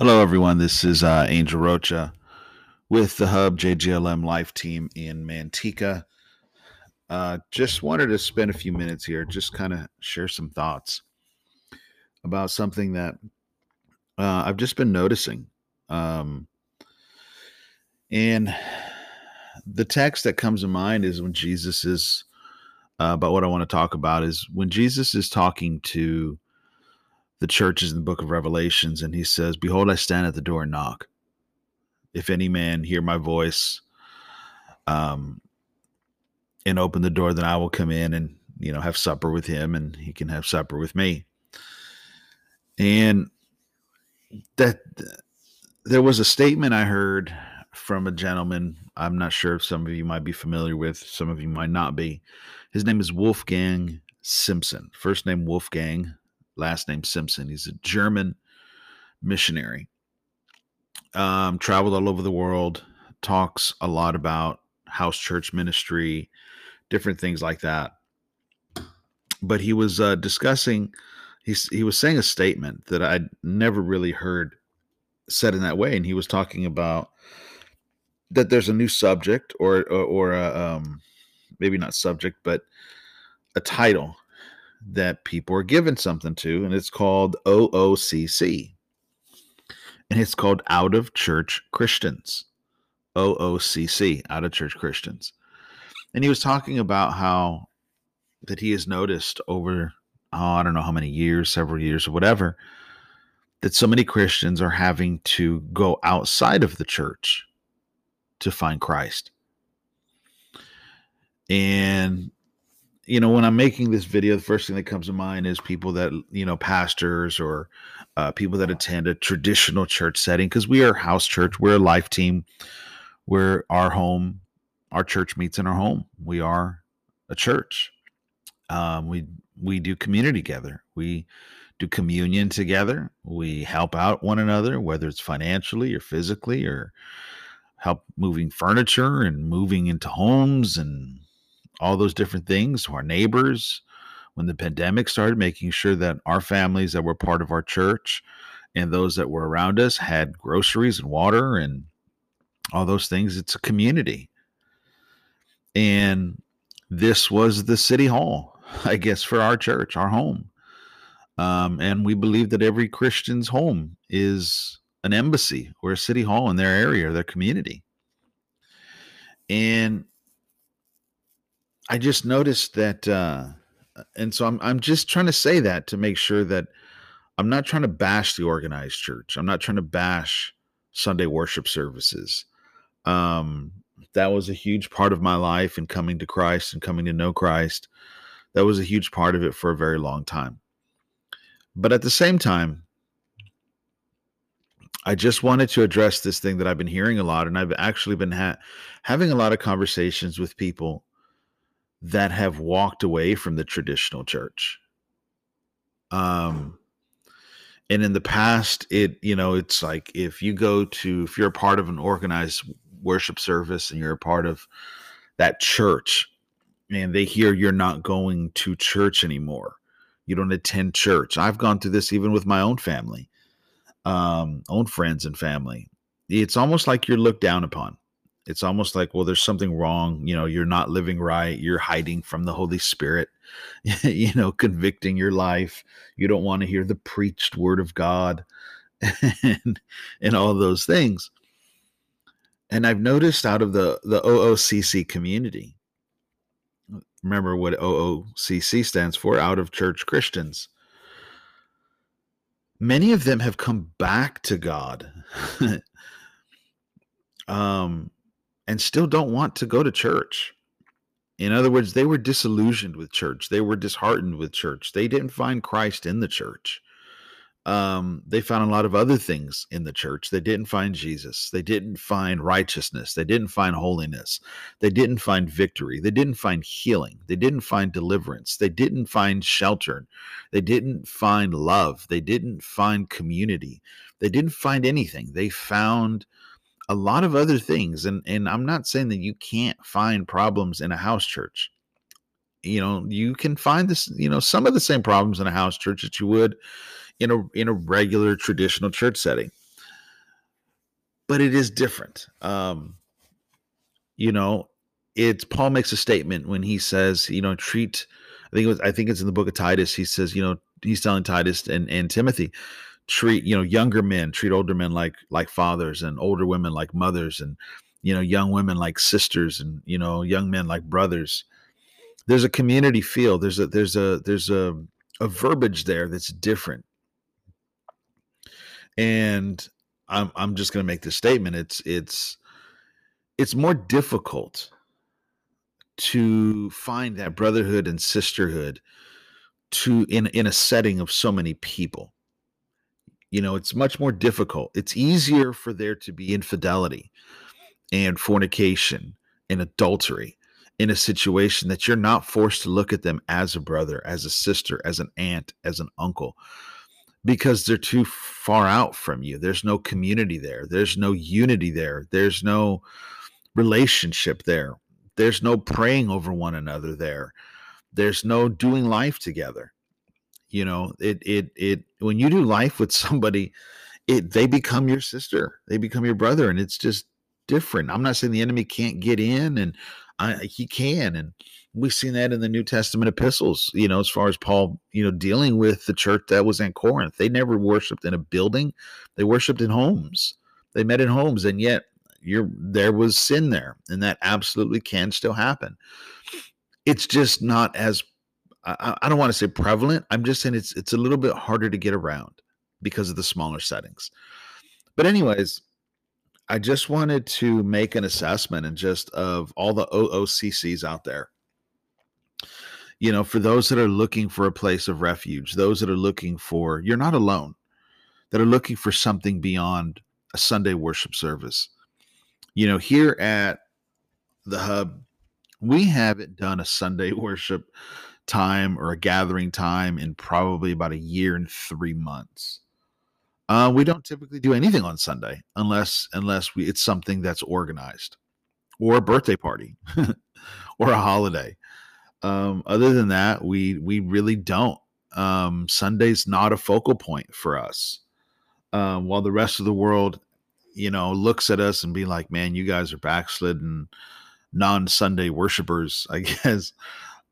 Hello, everyone. This is uh, Angel Rocha with the Hub JGLM Life Team in Manteca. Uh, just wanted to spend a few minutes here, just kind of share some thoughts about something that uh, I've just been noticing. Um, and the text that comes to mind is when Jesus is, uh, about what I want to talk about is when Jesus is talking to the churches in the book of Revelations, and he says, Behold, I stand at the door and knock. If any man hear my voice um, and open the door, then I will come in and, you know, have supper with him and he can have supper with me. And that there was a statement I heard from a gentleman. I'm not sure if some of you might be familiar with, some of you might not be. His name is Wolfgang Simson. First name Wolfgang, last name Simson. He's a German missionary. Um, traveled all over the world, talks a lot about house church ministry, different things like that. But he was uh, discussing, he's, he was saying a statement that I'd never really heard said in that way. And he was talking about that there's a new subject or, or, or a, um, maybe not subject, but a title that people are given something to, and it's called OOCC. And it's called Out of Church Christians. OOCC, Out of Church Christians. And he was talking about how that he has noticed over, oh, I don't know how many years, several years or whatever, that so many Christians are having to go outside of the church to find Christ. And you know, when I'm making this video, the first thing that comes to mind is people that, you know, pastors or uh, people that attend a traditional church setting, because we are house church, we're a life team, we're our home, our church meets in our home. We are a church. Um, we we do community together. We do communion together. We help out one another, whether it's financially or physically, or help moving furniture and moving into homes and all those different things our neighbors when the pandemic started, making sure that our families that were part of our church and those that were around us had groceries and water and all those things. It's a community. And this was the city hall, I guess, for our church, our home. Um, and we believe that every Christian's home is an embassy or a city hall in their area their community. And I just noticed that, uh, and so I'm I'm just trying to say that to make sure that I'm not trying to bash the organized church. I'm not trying to bash Sunday worship services. Um, that was a huge part of my life and coming to Christ and coming to know Christ. That was a huge part of it for a very long time. But at the same time, I just wanted to address this thing that I've been hearing a lot, and I've actually been ha- having a lot of conversations with people that have walked away from the traditional church. Um, and in the past, it, you know, it's like if you go to, if you're a part of an organized worship service and you're a part of that church, and they hear you're not going to church anymore, you don't attend church. I've gone through this even with my own family, um, own friends and family. It's almost like you're looked down upon it's almost like well there's something wrong you know you're not living right you're hiding from the holy spirit you know convicting your life you don't want to hear the preached word of god and and all those things. And i've noticed out of the the oocc community remember what oocc stands for? Out of church christians. Many of them have come back to god. Um and still don't want to go to church. In other words, they were disillusioned with church. They were disheartened with church. They didn't find Christ in the church. Um, they found a lot of other things in the church. They didn't find Jesus. They didn't find righteousness. They didn't find holiness. They didn't find victory. They didn't find healing. They didn't find deliverance. They didn't find shelter. They didn't find love. They didn't find community. They didn't find anything. They found a lot of other things and and I'm not saying that you can't find problems in a house church. You know, you can find this, you know, some of the same problems in a house church that you would in a in a regular traditional church setting. but it is different. Um, you know, it's Paul makes a statement when he says, you know, treat. I think it was. I think it's in the book of Titus. He says, you know, he's telling Titus and and Timothy, treat you know younger men, treat older men like like fathers, and older women like mothers, and you know young women like sisters, and you know young men like brothers. There's a community feel. There's a there's a there's a a verbiage there that's different. And I'm I'm just going to make this statement. It's it's it's more difficult to find that brotherhood and sisterhood to in in a setting of so many people you know it's much more difficult. It's easier for there to be infidelity and fornication and adultery in a situation that you're not forced to look at them as a brother as a sister as an aunt as an uncle because they're too far out from you. There's no community there. There's no unity there. There's no relationship there. There's no praying over one another there. There's no doing life together. You know, it it it when you do life with somebody, it they become your sister. They become your brother and it's just different. I'm not saying the enemy can't get in and I, he can and we've seen that in the New Testament epistles, you know, as far as Paul, you know, dealing with the church that was in Corinth. They never worshiped in a building, they worshiped in homes. They met in homes, and yet you're there was sin there and that absolutely can still happen it's just not as I, I don't want to say prevalent i'm just saying it's it's a little bit harder to get around because of the smaller settings. But anyways i just wanted to make an assessment and just of all the ooccs out there. You know for those that are looking for a place of refuge those that are looking for you're not alone that are looking for something beyond a sunday worship service. You know, here at the hub, we haven't done a Sunday worship time or a gathering time in probably about a year and three months. Uh, we don't typically do anything on Sunday unless unless we it's something that's organized or a birthday party or a holiday. Um, other than that, we we really don't. Um, Sunday's not a focal point for us. Um, while the rest of the world you know, looks at us and be like, man, you guys are backslidden non Sunday worshipers, I guess.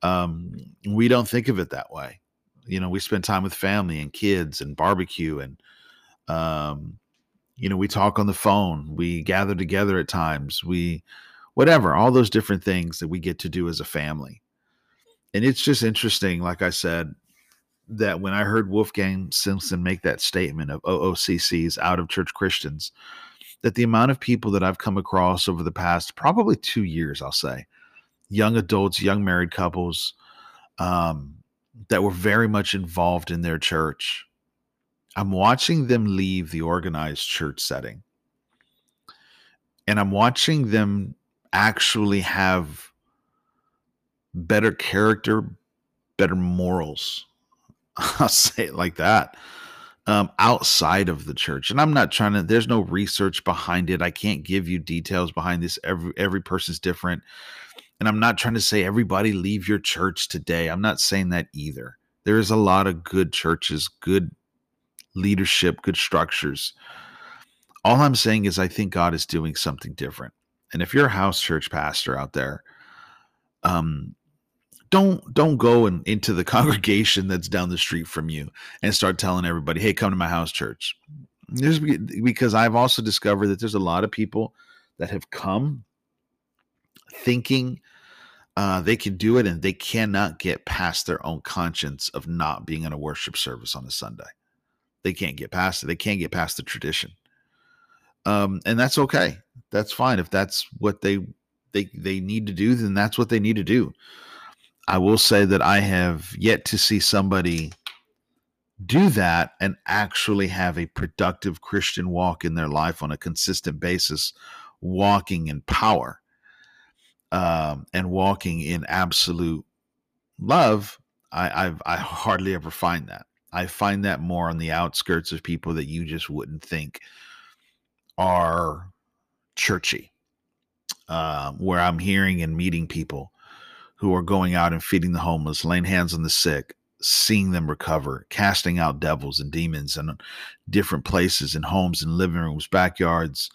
Um, we don't think of it that way. You know, we spend time with family and kids and barbecue and, um, you know, we talk on the phone, we gather together at times, we, whatever, all those different things that we get to do as a family. And it's just interesting, like I said, that when I heard Wolfgang Simson make that statement of OOCCs out of church Christians, that the amount of people that I've come across over the past probably two years, I'll say, young adults, young married couples, um, that were very much involved in their church. I'm watching them leave the organized church setting. And I'm watching them actually have better character, better morals. I'll say it like that um, outside of the church. And I'm not trying to. There's no research behind it. I can't give you details behind this. Every every person's different, and I'm not trying to say everybody leave your church today. I'm not saying that either. There is a lot of good churches, good leadership, good structures. All I'm saying is I think God is doing something different. And if you're a house church pastor out there, um, don't don't go and into the congregation that's down the street from you and start telling everybody, "Hey, come to my house church." There's because I've also discovered that there's a lot of people that have come thinking uh, they can do it and they cannot get past their own conscience of not being in a worship service on a Sunday. They can't get past it. They can't get past the tradition. Um, and that's okay. That's fine. If that's what they they they need to do, then that's what they need to do. I will say that I have yet to see somebody do that and actually have a productive Christian walk in their life on a consistent basis, walking in power um, and walking in absolute love. I, I've, I hardly ever find that. I find that more on the outskirts of people that you just wouldn't think are churchy. Uh, where I'm hearing and meeting people who are going out and feeding the homeless, laying hands on the sick, seeing them recover, casting out devils and demons in different places, in homes and living rooms, backyards,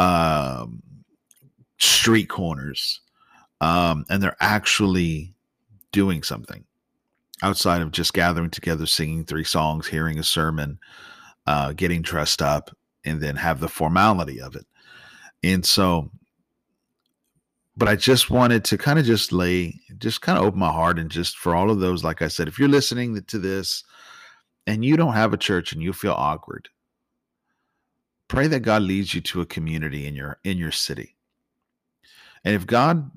um, street corners, um, and they're actually doing something outside of just gathering together, singing three songs, hearing a sermon, uh, getting dressed up, and then have the formality of it. And so, but I just wanted to kind of just lay, just kind of open my heart and just for all of those, like I said, if you're listening to this and you don't have a church and you feel awkward, pray that God leads you to a community in your in your city. And if God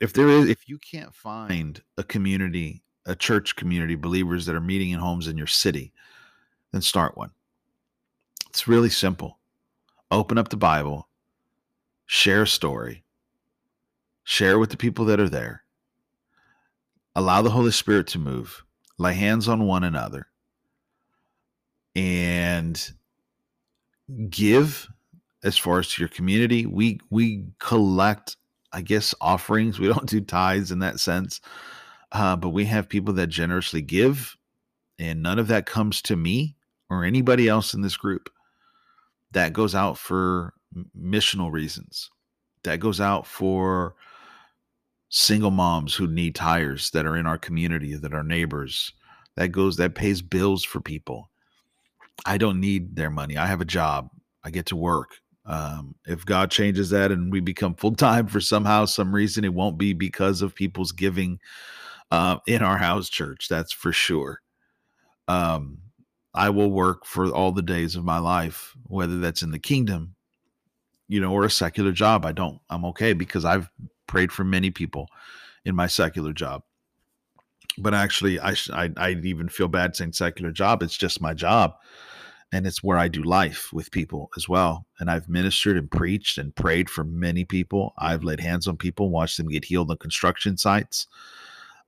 if there is if you can't find a community, a church community, believers that are meeting in homes in your city, then start one. It's really simple. Open up the Bible, share a story, share with the people that are there. Allow the Holy Spirit to move. Lay hands on one another and give as far as to your community. We we collect, I guess, offerings. We don't do tithes in that sense, uh, but we have people that generously give, and none of that comes to me or anybody else in this group. That goes out for missional reasons. That goes out for single moms who need tires that are in our community, that are neighbors. That goes that pays bills for people. I don't need their money. I have a job. I get to work. Um, if God changes that and we become full time for somehow, some reason, it won't be because of people's giving uh, in our house church. That's for sure. Um, I will work for all the days of my life, whether that's in the kingdom, you know, or a secular job. I don't, I'm okay because I've prayed for many people in my secular job. But actually, I, I, I even feel bad saying secular job. It's just my job and it's where I do life with people as well. And I've ministered and preached and prayed for many people. I've laid hands on people, watched them get healed on construction sites,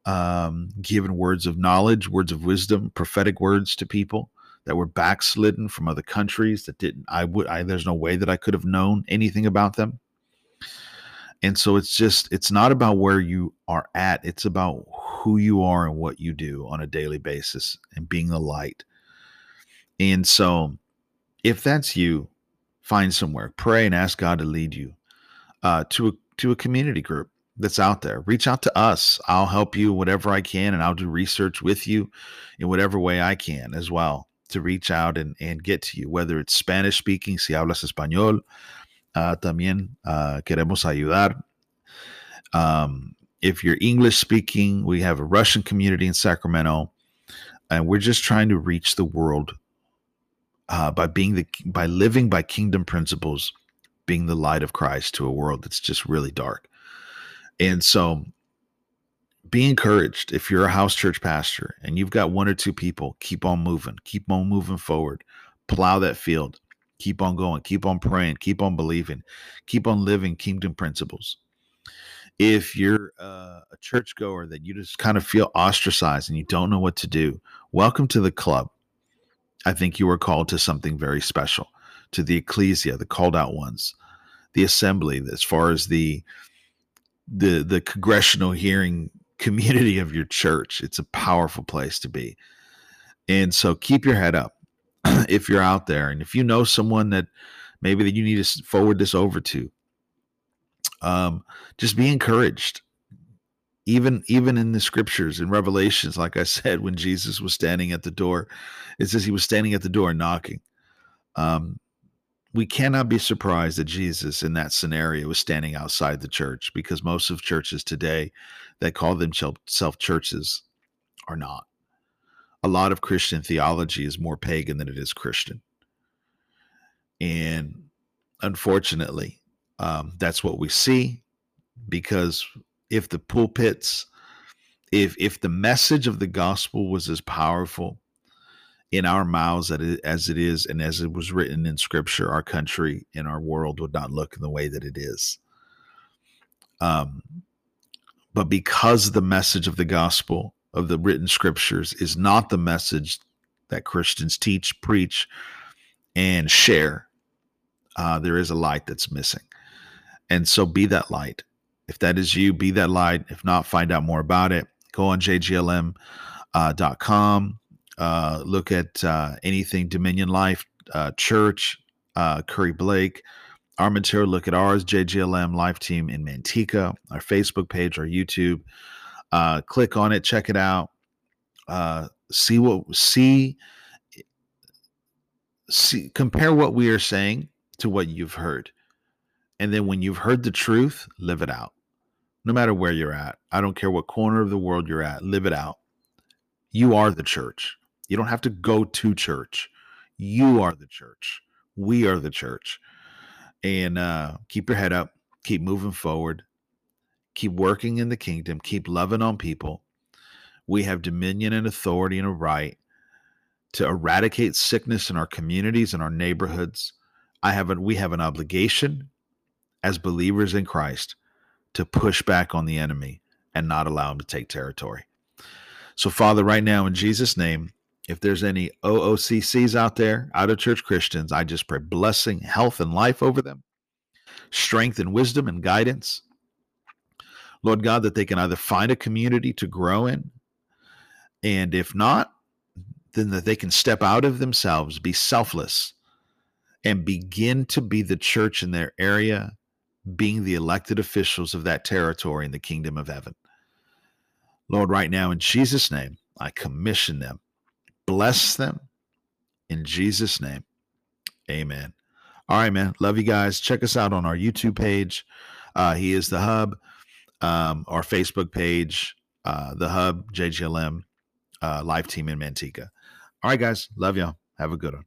um, given words of knowledge, words of wisdom, prophetic words to people that were backslidden from other countries that didn't. I would. I there's no way that I could have known anything about them. And so it's just it's not about where you are at. It's about who you are and what you do on a daily basis and being the light and so, if that's you, find somewhere, pray, and ask God to lead you uh, to a to a community group that's out there. Reach out to us. I'll help you whatever I can, and I'll do research with you in whatever way I can as well to reach out and, and get to you, whether it's Spanish speaking, si hablas español, uh, también uh, queremos ayudar. Um, if you're English speaking, we have a Russian community in Sacramento, and we're just trying to reach the world uh, by being the by living by kingdom principles, being the light of Christ to a world that's just really dark. And so be encouraged. If you're a house church pastor and you've got one or two people, keep on moving, keep on moving forward, plow that field, keep on going, keep on praying, keep on believing, keep on living kingdom principles. If you're uh, a churchgoer that you just kind of feel ostracized and you don't know what to do, welcome to the club. I think you are called to something very special, to the ecclesia, the called out ones, the assembly, as far as the the the congressional hearing community of your church. It's a powerful place to be. And so keep your head up if you're out there and if you know someone that maybe that you need to forward this over to. Um, just be encouraged even even in the scriptures in revelations like i said when jesus was standing at the door it says he was standing at the door knocking. Um, we cannot be surprised that jesus in that scenario was standing outside the church because most of churches today that call themselves churches are not. A lot of christian theology is more pagan than it is christian. And unfortunately um, that's what we see because if the pulpits, if if the message of the gospel was as powerful in our mouths as it is and as it was written in scripture, our country and our world would not look in the way that it is. Um, but because the message of the gospel of the written scriptures is not the message that Christians teach, preach, and share, uh, there is a light that's missing. And so be that light. If that is you, be that light. If not, find out more about it. Go on jglm.com. Uh, uh, look at uh, anything Dominion Life uh, Church, uh, Curry Blake, our material, look at ours, JGLM Life Team in Manteca, our Facebook page, our YouTube. Uh, click on it, check it out. See what see see compare what we are saying to what you've heard. And then when you've heard the truth, live it out. No matter where you're at. I don't care what corner of the world you're at, live it out. You are the church. You don't have to go to church. You are the church. We are the church. And uh, keep your head up, keep moving forward, keep working in the kingdom, keep loving on people. We have dominion and authority and a right to eradicate sickness in our communities and our neighborhoods. I have a, we have an obligation as believers in Christ to push back on the enemy and not allow him to take territory. So, Father, right now in Jesus' name, if there's any OOCCs out there, out of church Christians, I just pray blessing, health, and life over them, strength and wisdom and guidance. Lord God, that they can either find a community to grow in, and if not, then that they can step out of themselves, be selfless, and begin to be the church in their area, being the elected officials of that territory in the kingdom of heaven. Lord, right now, in Jesus' name, I commission them, bless them in Jesus' name. Amen. All right, man. Love you guys. Check us out on our YouTube page. Uh, he is the hub, um, our Facebook page, uh, the hub, JGLM, uh, live team in Manteca. All right, guys. Love y'all. Have a good one.